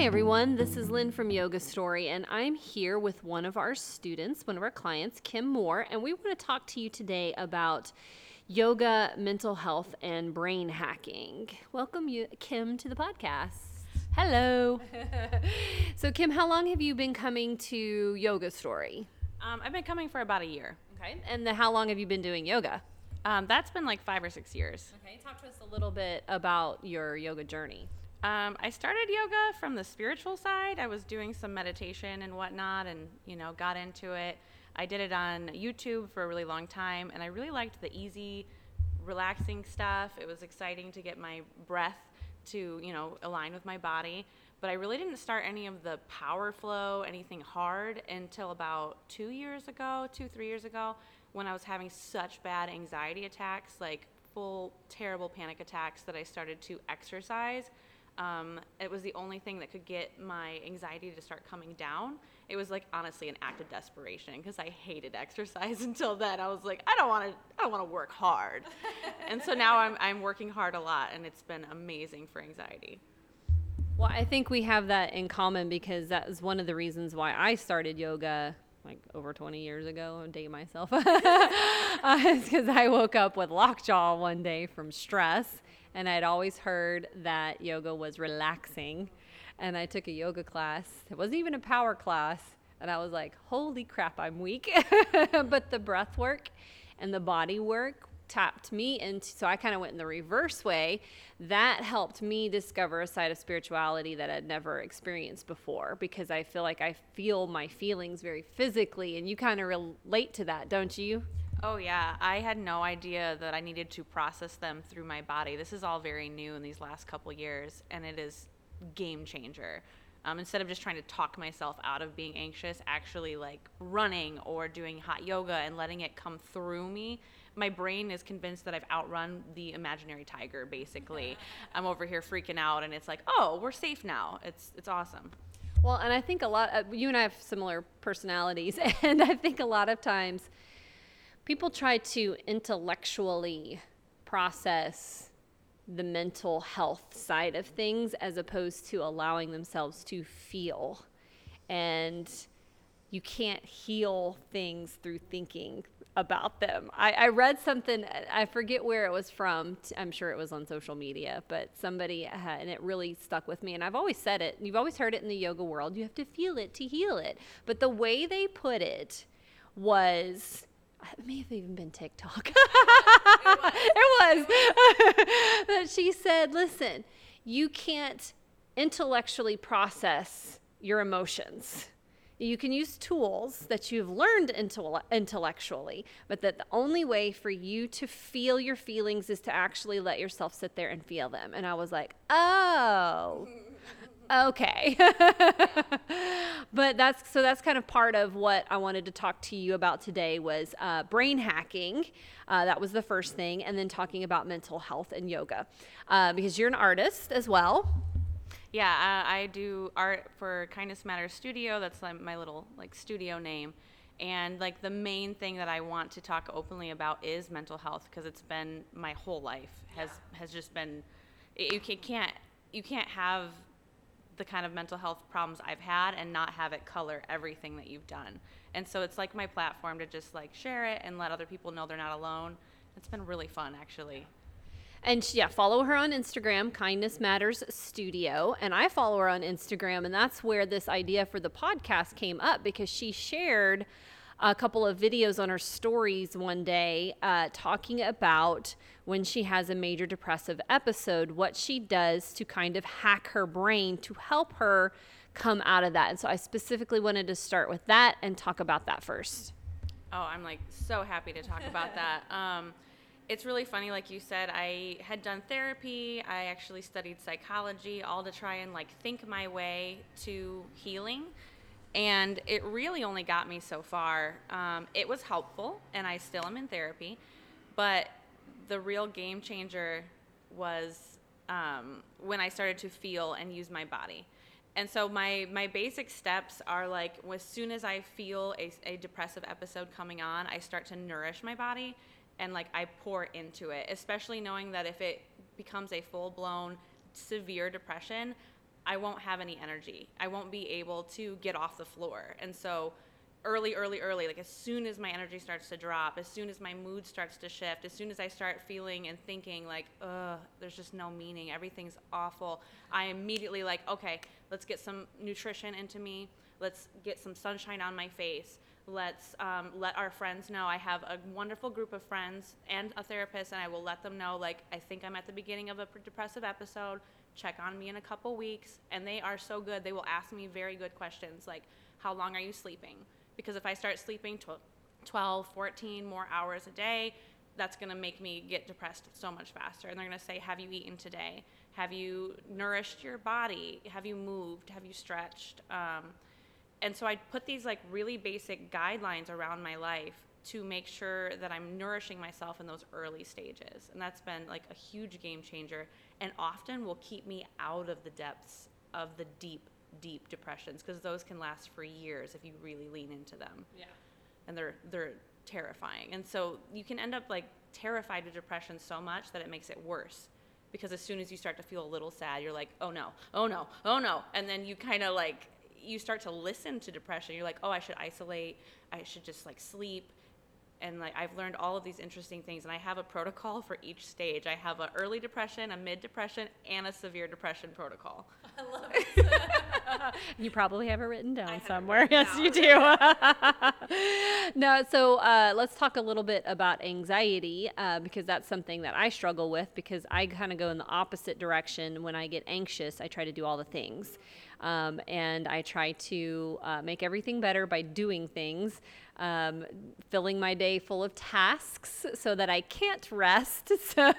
Hi, everyone. This is Lynn from Yoga Story, and I'm here with one of our students, one of our clients, Kim Moore, and we want to talk to you today about yoga, mental health, and brain hacking. Welcome, you, Kim, to the podcast. Hello. so, Kim, how long have you been coming to Yoga Story? Um, I've been coming for about a year. Okay. And the, how long have you been doing yoga? Um, that's been like five or six years. Okay. Talk to us a little bit about your yoga journey. Um, I started yoga from the spiritual side. I was doing some meditation and whatnot, and you know, got into it. I did it on YouTube for a really long time, and I really liked the easy, relaxing stuff. It was exciting to get my breath to you know align with my body. But I really didn't start any of the power flow, anything hard, until about two years ago, two three years ago, when I was having such bad anxiety attacks, like full terrible panic attacks, that I started to exercise um, it was the only thing that could get my anxiety to start coming down. It was like honestly an act of desperation because I hated exercise until then. I was like, I don't want to, I don't want to work hard, and so now I'm I'm working hard a lot, and it's been amazing for anxiety. Well, I think we have that in common because that is one of the reasons why I started yoga like over 20 years ago. I'm dating myself. uh, it's because I woke up with lockjaw one day from stress and I'd always heard that yoga was relaxing. And I took a yoga class. It wasn't even a power class. And I was like, holy crap, I'm weak. but the breath work and the body work tapped me into so I kind of went in the reverse way. That helped me discover a side of spirituality that I'd never experienced before because I feel like I feel my feelings very physically and you kind of relate to that, don't you? Oh, yeah. I had no idea that I needed to process them through my body. This is all very new in these last couple years, and it is game changer. Um, instead of just trying to talk myself out of being anxious, actually like running or doing hot yoga and letting it come through me, my brain is convinced that I've outrun the imaginary tiger. Basically, I'm over here freaking out, and it's like, oh, we're safe now. It's it's awesome. Well, and I think a lot. Of, you and I have similar personalities, and I think a lot of times people try to intellectually process the mental health side of things as opposed to allowing themselves to feel. And you can't heal things through thinking about them. I, I, read something, I forget where it was from. I'm sure it was on social media, but somebody had, and it really stuck with me. And I've always said it, you've always heard it in the yoga world you have to feel it to heal it. But the way they put it was it may have even been TikTok. it was. that she said, listen, you can't intellectually process your emotions. You can use tools that you've learned intellectually, but that the only way for you to feel your feelings is to actually let yourself sit there and feel them. And I was like, oh, okay. but that's so that's kind of part of what I wanted to talk to you about today was uh, brain hacking. Uh, that was the first thing, and then talking about mental health and yoga, uh, because you're an artist as well. Yeah, uh, I do art for Kindness Matters Studio. That's like my little like studio name. And like the main thing that I want to talk openly about is mental health because it's been my whole life has has just been you can't you can't have the kind of mental health problems I've had and not have it color everything that you've done. And so it's like my platform to just like share it and let other people know they're not alone. It's been really fun actually. And yeah, follow her on Instagram, Kindness Matters Studio. And I follow her on Instagram, and that's where this idea for the podcast came up because she shared a couple of videos on her stories one day uh, talking about when she has a major depressive episode, what she does to kind of hack her brain to help her come out of that. And so I specifically wanted to start with that and talk about that first. Oh, I'm like so happy to talk about that. Um, it's really funny, like you said, I had done therapy. I actually studied psychology, all to try and like think my way to healing and it really only got me so far. Um, it was helpful, and I still am in therapy, but the real game changer was um, when I started to feel and use my body. And so my my basic steps are like as soon as I feel a, a depressive episode coming on, I start to nourish my body and like I pour into it, especially knowing that if it becomes a full blown severe depression, I won't have any energy. I won't be able to get off the floor. And so early, early, early, like as soon as my energy starts to drop, as soon as my mood starts to shift, as soon as I start feeling and thinking like, ugh, there's just no meaning, everything's awful, I immediately like, okay, let's get some nutrition into me. Let's get some sunshine on my face. Let's um, let our friends know. I have a wonderful group of friends and a therapist, and I will let them know, like, I think I'm at the beginning of a depressive episode. Check on me in a couple weeks. And they are so good. They will ask me very good questions like, How long are you sleeping? Because if I start sleeping tw- 12, 14 more hours a day, that's going to make me get depressed so much faster. And they're going to say, Have you eaten today? Have you nourished your body? Have you moved? Have you stretched? Um, and so I put these like really basic guidelines around my life to make sure that I'm nourishing myself in those early stages. And that's been like a huge game changer and often will keep me out of the depths of the deep, deep depressions because those can last for years if you really lean into them. Yeah. And they're they're terrifying. And so you can end up like terrified of depression so much that it makes it worse. Because as soon as you start to feel a little sad, you're like, oh no, oh no, oh no. And then you kind of like you start to listen to depression. You're like, oh, I should isolate. I should just like sleep. And like I've learned all of these interesting things, and I have a protocol for each stage. I have an early depression, a mid depression, and a severe depression protocol. I love it. you probably have it written down have somewhere. written yes, down. you do. no, so uh, let's talk a little bit about anxiety uh, because that's something that I struggle with because I kind of go in the opposite direction. When I get anxious, I try to do all the things. Um, and I try to uh, make everything better by doing things, um, filling my day full of tasks so that I can't rest so,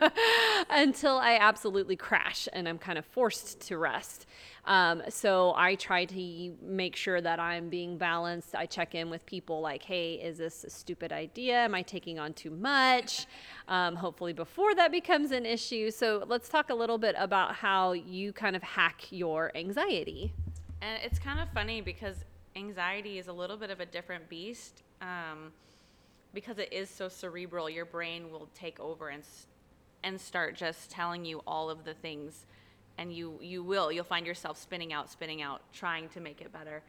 until I absolutely crash and I'm kind of forced to rest. Um, so I try to make sure that I'm being balanced. I check in with people like, hey, is this a stupid idea? Am I taking on too much? Um, hopefully, before that becomes an issue. So let's talk a little bit about how you kind of hack your anxiety. And it's kind of funny because anxiety is a little bit of a different beast um, because it is so cerebral. Your brain will take over and and start just telling you all of the things, and you you will you'll find yourself spinning out, spinning out, trying to make it better.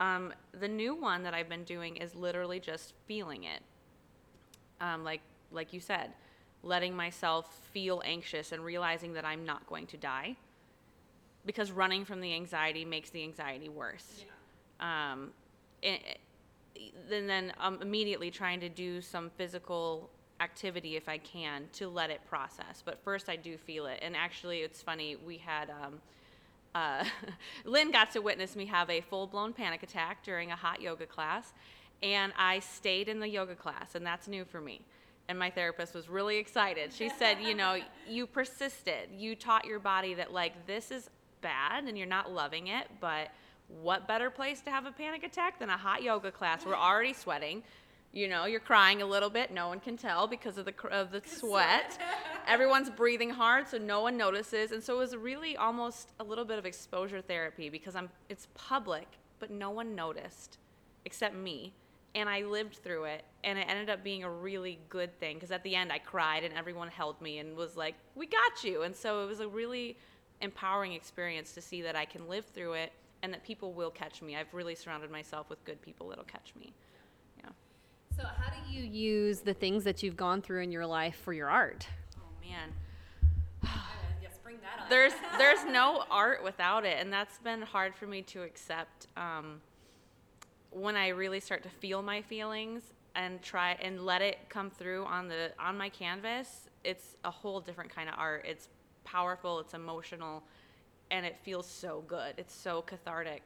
Um, the new one that I've been doing is literally just feeling it, um, like like you said, letting myself feel anxious and realizing that I'm not going to die because running from the anxiety makes the anxiety worse. Um, and, and then I'm immediately trying to do some physical activity if I can to let it process. But first, I do feel it. And actually, it's funny. We had um, uh, Lynn got to witness me have a full blown panic attack during a hot yoga class, and I stayed in the yoga class, and that's new for me. And my therapist was really excited. She said, You know, you persisted. You taught your body that, like, this is bad and you're not loving it, but what better place to have a panic attack than a hot yoga class? We're already sweating. You know, you're crying a little bit. No one can tell because of the of the sweat. Everyone's breathing hard, so no one notices. And so it was really almost a little bit of exposure therapy because I'm it's public, but no one noticed except me. And I lived through it, and it ended up being a really good thing because at the end I cried and everyone held me and was like, "We got you." And so it was a really empowering experience to see that I can live through it and that people will catch me. I've really surrounded myself with good people that'll catch me. Yeah. So, how do you use the things that you've gone through in your life for your art? Oh man. yes, bring that There's there's no art without it, and that's been hard for me to accept. Um, when I really start to feel my feelings and try and let it come through on the on my canvas, it's a whole different kind of art. It's powerful, it's emotional, and it feels so good. It's so cathartic.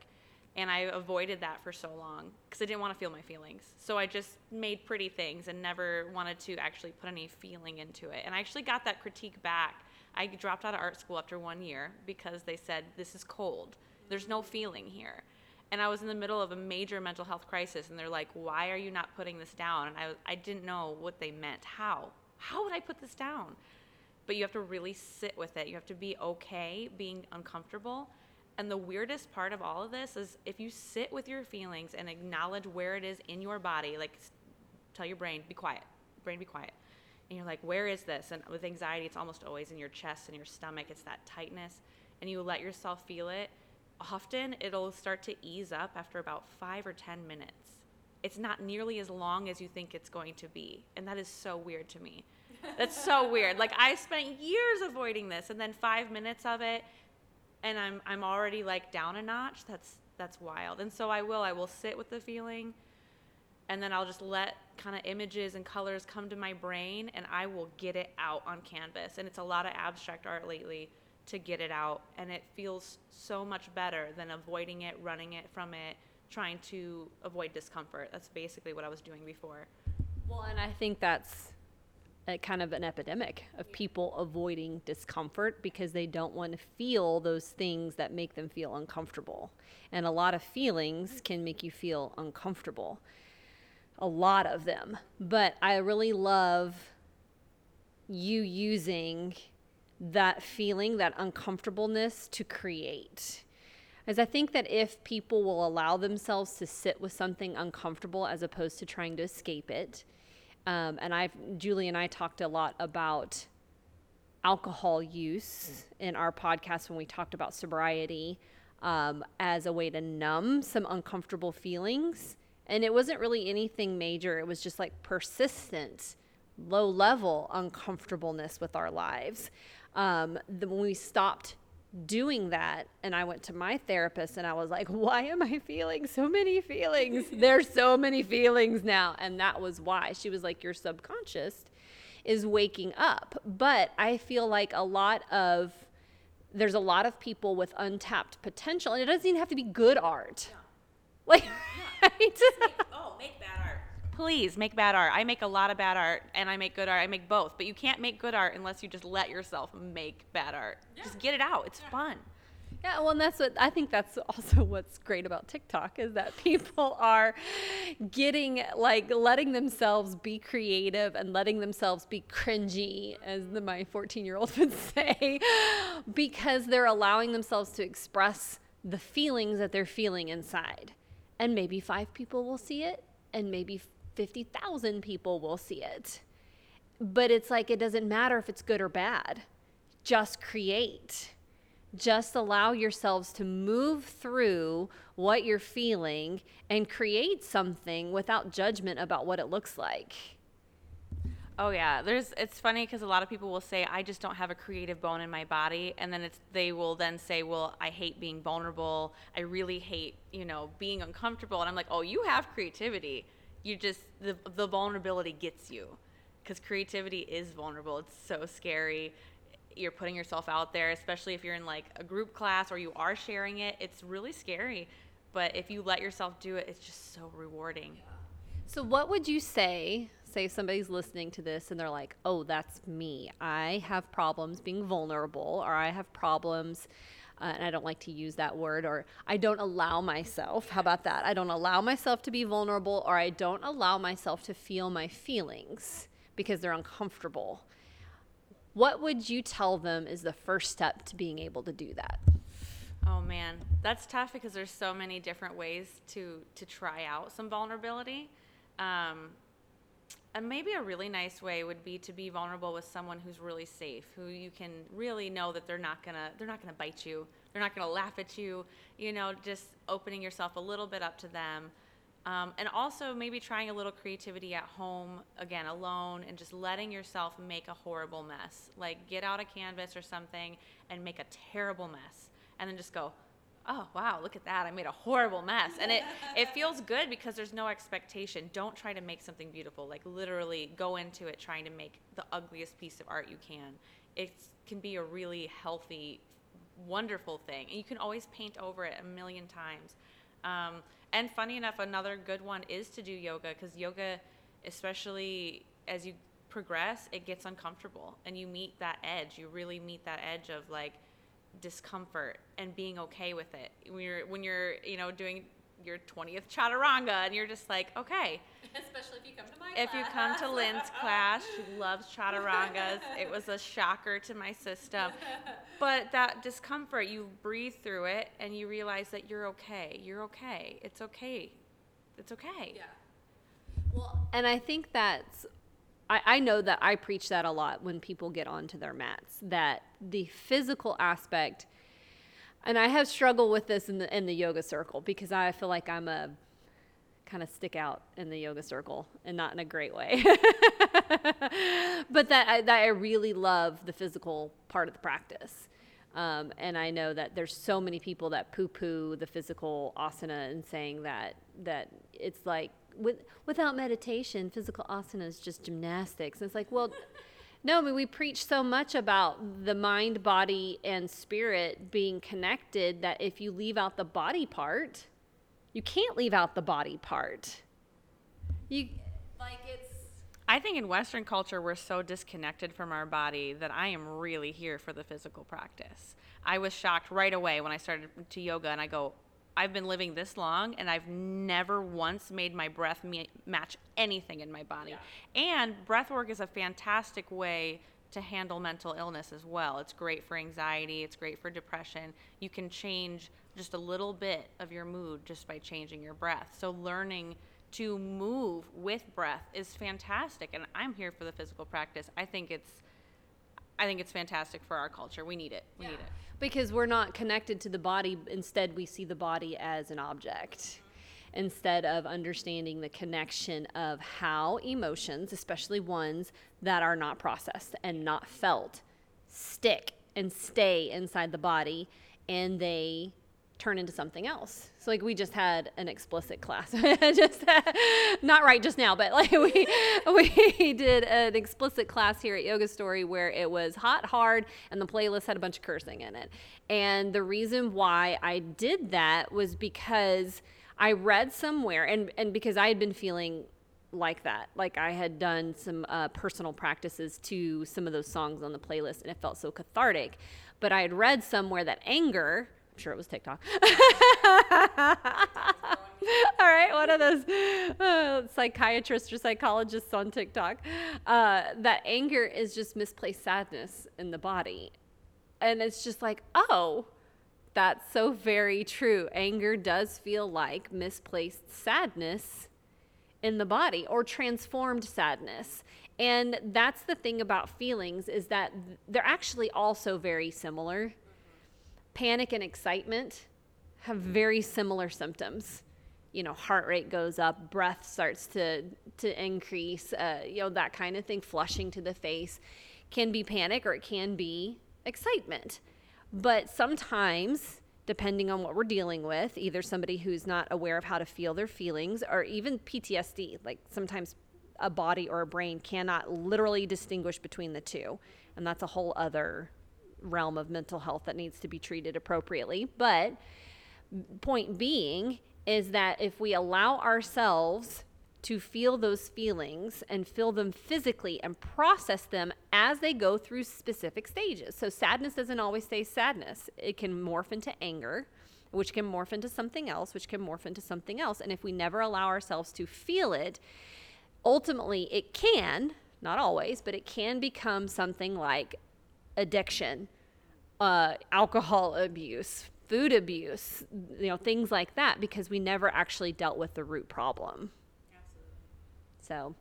And I avoided that for so long because I didn't want to feel my feelings. So I just made pretty things and never wanted to actually put any feeling into it. And I actually got that critique back. I dropped out of art school after one year because they said, This is cold. There's no feeling here. And I was in the middle of a major mental health crisis, and they're like, Why are you not putting this down? And I, I didn't know what they meant. How? How would I put this down? But you have to really sit with it. You have to be okay being uncomfortable. And the weirdest part of all of this is if you sit with your feelings and acknowledge where it is in your body, like tell your brain, be quiet, brain, be quiet. And you're like, where is this? And with anxiety, it's almost always in your chest and your stomach. It's that tightness. And you let yourself feel it. often it'll start to ease up after about five or 10 minutes. It's not nearly as long as you think it's going to be. And that is so weird to me. That's so weird. Like I spent years avoiding this and then five minutes of it and I'm, I'm already like down a notch. That's, that's wild. And so I will, I will sit with the feeling and then I'll just let kind of images and colors come to my brain and I will get it out on canvas. And it's a lot of abstract art lately to get it out and it feels so much better than avoiding it, running it from it, trying to avoid discomfort. That's basically what I was doing before. Well, and I think that's a kind of an epidemic of people avoiding discomfort because they don't want to feel those things that make them feel uncomfortable. And a lot of feelings can make you feel uncomfortable a lot of them. But I really love you using that feeling, that uncomfortableness to create. As I think that if people will allow themselves to sit with something uncomfortable as opposed to trying to escape it, um, and I've Julie and I talked a lot about alcohol use in our podcast when we talked about sobriety um, as a way to numb some uncomfortable feelings and it wasn't really anything major, it was just like persistent, low level uncomfortableness with our lives. Um, the, when we stopped doing that and I went to my therapist and I was like, why am I feeling so many feelings? There's so many feelings now. And that was why. She was like, your subconscious is waking up. But I feel like a lot of, there's a lot of people with untapped potential, and it doesn't even have to be good art. Yeah. Like, yeah. oh, make bad art. Please make bad art. I make a lot of bad art and I make good art. I make both. But you can't make good art unless you just let yourself make bad art. Yeah. Just get it out. It's yeah. fun. Yeah, well, and that's what I think that's also what's great about TikTok is that people are getting like letting themselves be creative and letting themselves be cringy, as the, my 14 year old would say, because they're allowing themselves to express the feelings that they're feeling inside and maybe five people will see it and maybe 50,000 people will see it. But it's like it doesn't matter if it's good or bad. Just create. Just allow yourselves to move through what you're feeling and create something without judgment about what it looks like. Oh yeah, there's. It's funny because a lot of people will say, "I just don't have a creative bone in my body," and then it's they will then say, "Well, I hate being vulnerable. I really hate, you know, being uncomfortable." And I'm like, "Oh, you have creativity. You just the the vulnerability gets you, because creativity is vulnerable. It's so scary. You're putting yourself out there, especially if you're in like a group class or you are sharing it. It's really scary, but if you let yourself do it, it's just so rewarding." So, what would you say? say somebody's listening to this and they're like, oh, that's me. I have problems being vulnerable, or I have problems. Uh, and I don't like to use that word, or I don't allow myself. How about that? I don't allow myself to be vulnerable, or I don't allow myself to feel my feelings because they're uncomfortable. What would you tell them is the first step to being able to do that? Oh man, that's tough because there's so many different ways to to try out some vulnerability. Um, and maybe a really nice way would be to be vulnerable with someone who's really safe, who you can really know that they're not gonna they're not gonna bite you, they're not gonna laugh at you. You know, just opening yourself a little bit up to them, um, and also maybe trying a little creativity at home again alone, and just letting yourself make a horrible mess. Like get out a canvas or something and make a terrible mess, and then just go, oh wow look at that i made a horrible mess. And it it feels good because there's no expectation. Don't try to make something beautiful. Like literally go into it trying to make the ugliest piece of art you can. It can be a really healthy wonderful thing. And you can always paint over it a million times. Um, and funny enough another good one is to do yoga because yoga especially as you progress it gets uncomfortable. And you meet that edge. You really meet that edge of like discomfort and being okay with it. When you're when you're you know doing your 20th chaturanga and you're just like okay. Especially if you come to my if class. you come to lynn's class she loves chaturangas it was a shocker to my system. But that discomfort you breathe through it and you realize that you're okay. You're okay. It's okay. It's okay. Yeah. Well and i think that's I, I know that I preach that a lot when people get onto their mats, that the physical aspect and I have struggled with this in the in the yoga circle because I feel like I'm a kind of stick out in the yoga circle and not in a great way. but that I, that I really love the physical part of the practice. Um, and I know that there's so many people that poo-poo the physical asana and saying that that it's like with, without meditation, physical asana is just gymnastics. And it's like, well, no, I mean we preach so much about the mind, body, and spirit being connected that if you leave out the body part, you can't leave out the body part. You like it's I think in Western culture, we're so disconnected from our body that I am really here for the physical practice. I was shocked right away when I started to yoga, and I go, I've been living this long, and I've never once made my breath me- match anything in my body. Yeah. And breath work is a fantastic way to handle mental illness as well. It's great for anxiety, it's great for depression. You can change just a little bit of your mood just by changing your breath. So, learning to move with breath is fantastic and i'm here for the physical practice i think it's i think it's fantastic for our culture. We need it. We yeah. need it. Because we're not connected to the body. Instead we see the body as an object instead of understanding the connection of how emotions especially ones that are not processed and not felt stick and stay inside the body and they turn into something else. So like we just had an explicit class, just not right just now, but like we we did an explicit class here at Yoga Story where it was hot, hard, and the playlist had a bunch of cursing in it. And the reason why I did that was because I read somewhere, and and because I had been feeling like that. Like I had done some uh, personal practices to some of those songs on the playlist, and it felt so cathartic. But I had read somewhere that anger I'm sure it was TikTok. All right, one of those uh, psychiatrists or psychologists on TikTok. Uh, that anger is just misplaced sadness in the body. And it's just like, oh, that's so very true. Anger does feel like misplaced sadness in the body or transformed sadness. And that's the thing about feelings is that they're actually also very similar panic and excitement have very similar symptoms. You know, heart rate goes up, breath starts to to increase, uh, you know, that kind of thing. Flushing to the face can be panic or it can be excitement. But sometimes, depending on what we're dealing with, either somebody who's not aware of how to feel their feelings or even PTSD, like sometimes a body or a brain cannot literally distinguish between the two. And that's a whole other realm of mental health that needs to be treated appropriately. But point being is that if we allow ourselves to feel those feelings and feel them physically and process them as they go through specific stages. So, sadness doesn't always stay sadness, it can morph into anger, which can morph into something else, which can morph into something else. And if we never allow ourselves to feel it, ultimately it can, not always, but it can become something like addiction, uh, alcohol abuse, food abuse, you know, things like that, because we never actually dealt with the root problem. Absolutely. So,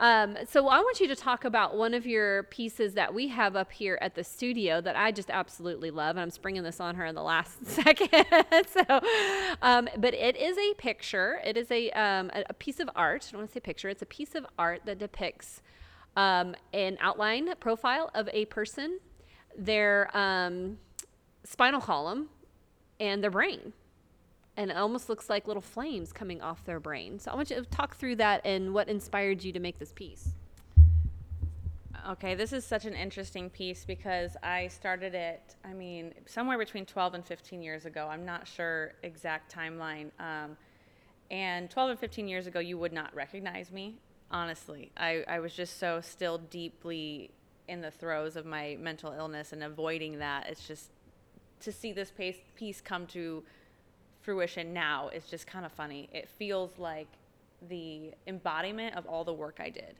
um, so I want you to talk about one of your pieces that we have up here at the studio that I just absolutely love, and I'm springing this on her in the last second. so, um, but it is a picture. It is a um, a piece of art. I don't want to say picture. It's a piece of art that depicts um, an outline profile of a person their um, spinal column and their brain. And it almost looks like little flames coming off their brain. So I want you to talk through that and what inspired you to make this piece. Okay, this is such an interesting piece because I started it, I mean, somewhere between 12 and 15 years ago. I'm not sure exact timeline. Um, and 12 and 15 years ago, you would not recognize me, honestly. I, I was just so still deeply in the throes of my mental illness and avoiding that. It's just to see this piece, piece come to fruition now is just kind of funny. It feels like the embodiment of all the work I did.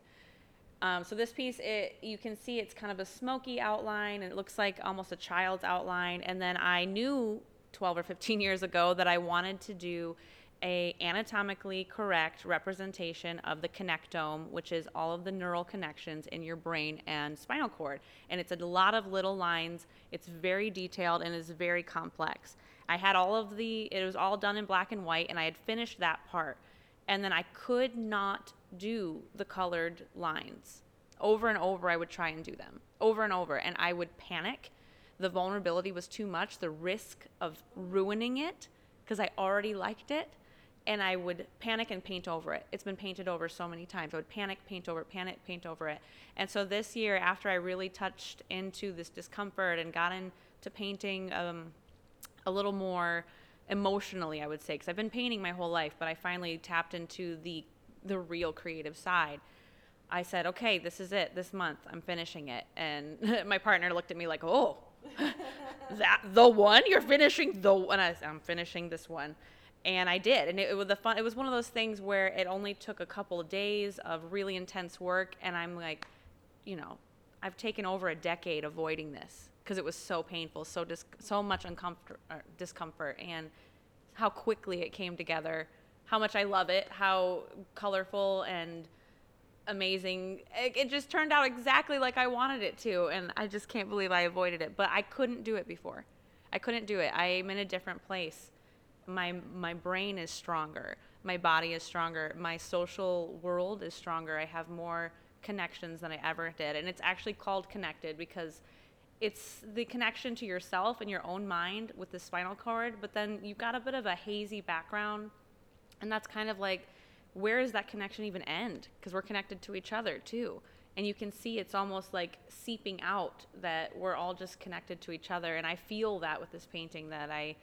Um, so this piece, it you can see it's kind of a smoky outline, and it looks like almost a child's outline. And then I knew 12 or 15 years ago that I wanted to do a anatomically correct representation of the connectome, which is all of the neural connections in your brain and spinal cord. And it's a lot of little lines. It's very detailed and is very complex. I had all of the, it was all done in black and white, and I had finished that part. And then I could not do the colored lines. Over and over, I would try and do them over and over, and I would panic. The vulnerability was too much, the risk of ruining it because I already liked it and I would panic and paint over it. It's been painted over so many times. I would panic, paint over it, panic, paint over it. And so this year, after I really touched into this discomfort and got into painting um, a little more emotionally, I would say, because I've been painting my whole life, but I finally tapped into the the real creative side. I said, okay, this is it. This month, I'm finishing it. And my partner looked at me like, oh, that the one you're finishing the one. I, I'm finishing this one and I did, and it, it, was the fun. It was one of those things where it only took a couple of days of really intense work, and I'm like, you know, I've taken over a decade avoiding this because it was so painful, so dis- so much uncomfort, uh, discomfort, and how quickly it came together. How much I love it, how colorful and amazing. It, it just turned out exactly like I wanted it to, and I just can't believe I avoided it. But I couldn't do it before. I couldn't do it. I'm in a different place my my brain is stronger my body is stronger my social world is stronger. I have more connections than i ever did. And it's actually called connected because it's the connection to yourself and your own mind with the spinal cord but then you've got a bit of a hazy background. And that's kind of like where does that connection even end? Because we're connected to each other too. And you can see it's almost like seeping out that we're all just connected to each other. And i feel that with this painting that i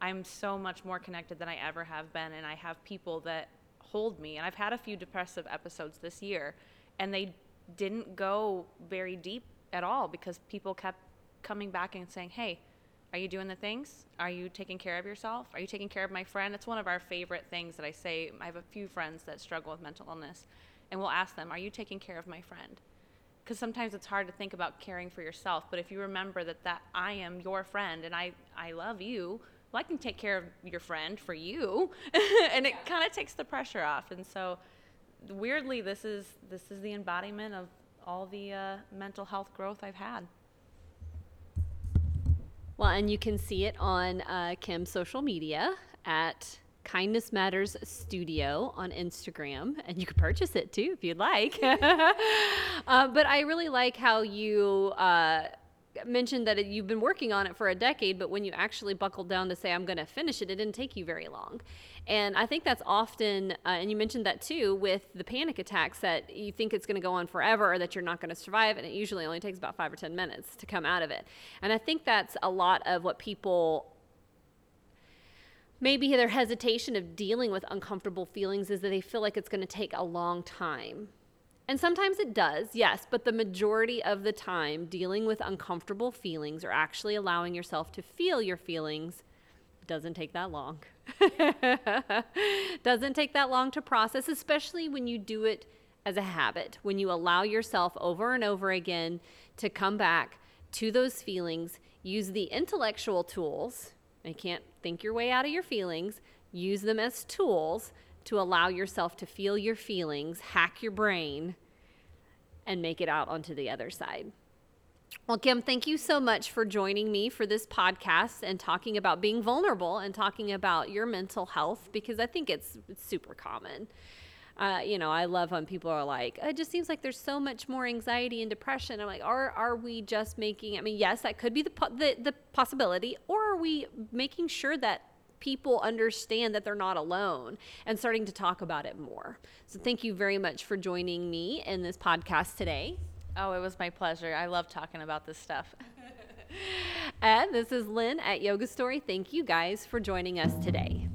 I'm so much more connected than I ever have been, and I have people that hold me. And I've had a few depressive episodes this year, and they didn't go very deep at all because people kept coming back and saying, Hey, are you doing the things? Are you taking care of yourself? Are you taking care of my friend? It's one of our favorite things that I say. I have a few friends that struggle with mental illness, and we'll ask them, Are you taking care of my friend? Because sometimes it's hard to think about caring for yourself, but if you remember that, that I am your friend and I, I love you, well, I can take care of your friend for you, and it kind of takes the pressure off. And so, weirdly, this is this is the embodiment of all the uh, mental health growth I've had. Well, and you can see it on uh, Kim's social media at Kindness Matters Studio on Instagram, and you can purchase it too if you'd like. uh, but I really like how you uh, mentioned that you've been working on it for a decade, but when you actually buckled down to say, I'm going to finish it, it didn't take you very long. And I think that's often, uh, and you mentioned that too, with the panic attacks that you think it's going to go on forever or that you're not going to survive. And it usually only takes about five or 10 minutes to come out of it. And I think that's a lot of what people maybe their hesitation of dealing with uncomfortable feelings is that they feel like it's going to take a long time. And sometimes it does, yes, but the majority of the time, dealing with uncomfortable feelings or actually allowing yourself to feel your feelings doesn't take that long. doesn't take that long to process, especially when you do it as a habit, when you allow yourself over and over again to come back to those feelings, use the intellectual tools. You can't think your way out of your feelings, use them as tools to allow yourself to feel your feelings, hack your brain, and make it out onto the other side. Well, Kim, thank you so much for joining me for this podcast and talking about being vulnerable and talking about your mental health because I think it's, it's super common. Uh, you know, I love when people are like, it just seems like there's so much more anxiety and depression. I'm like, are are we just making? I mean, yes, that could be the the, the possibility, or are we making sure that people understand that they're not alone and starting to talk about it more. So, thank you very much for joining me in this podcast today. Oh, it was my pleasure. I love talking about this stuff. and this is Lynn at Yoga Story. Thank you guys for joining us today.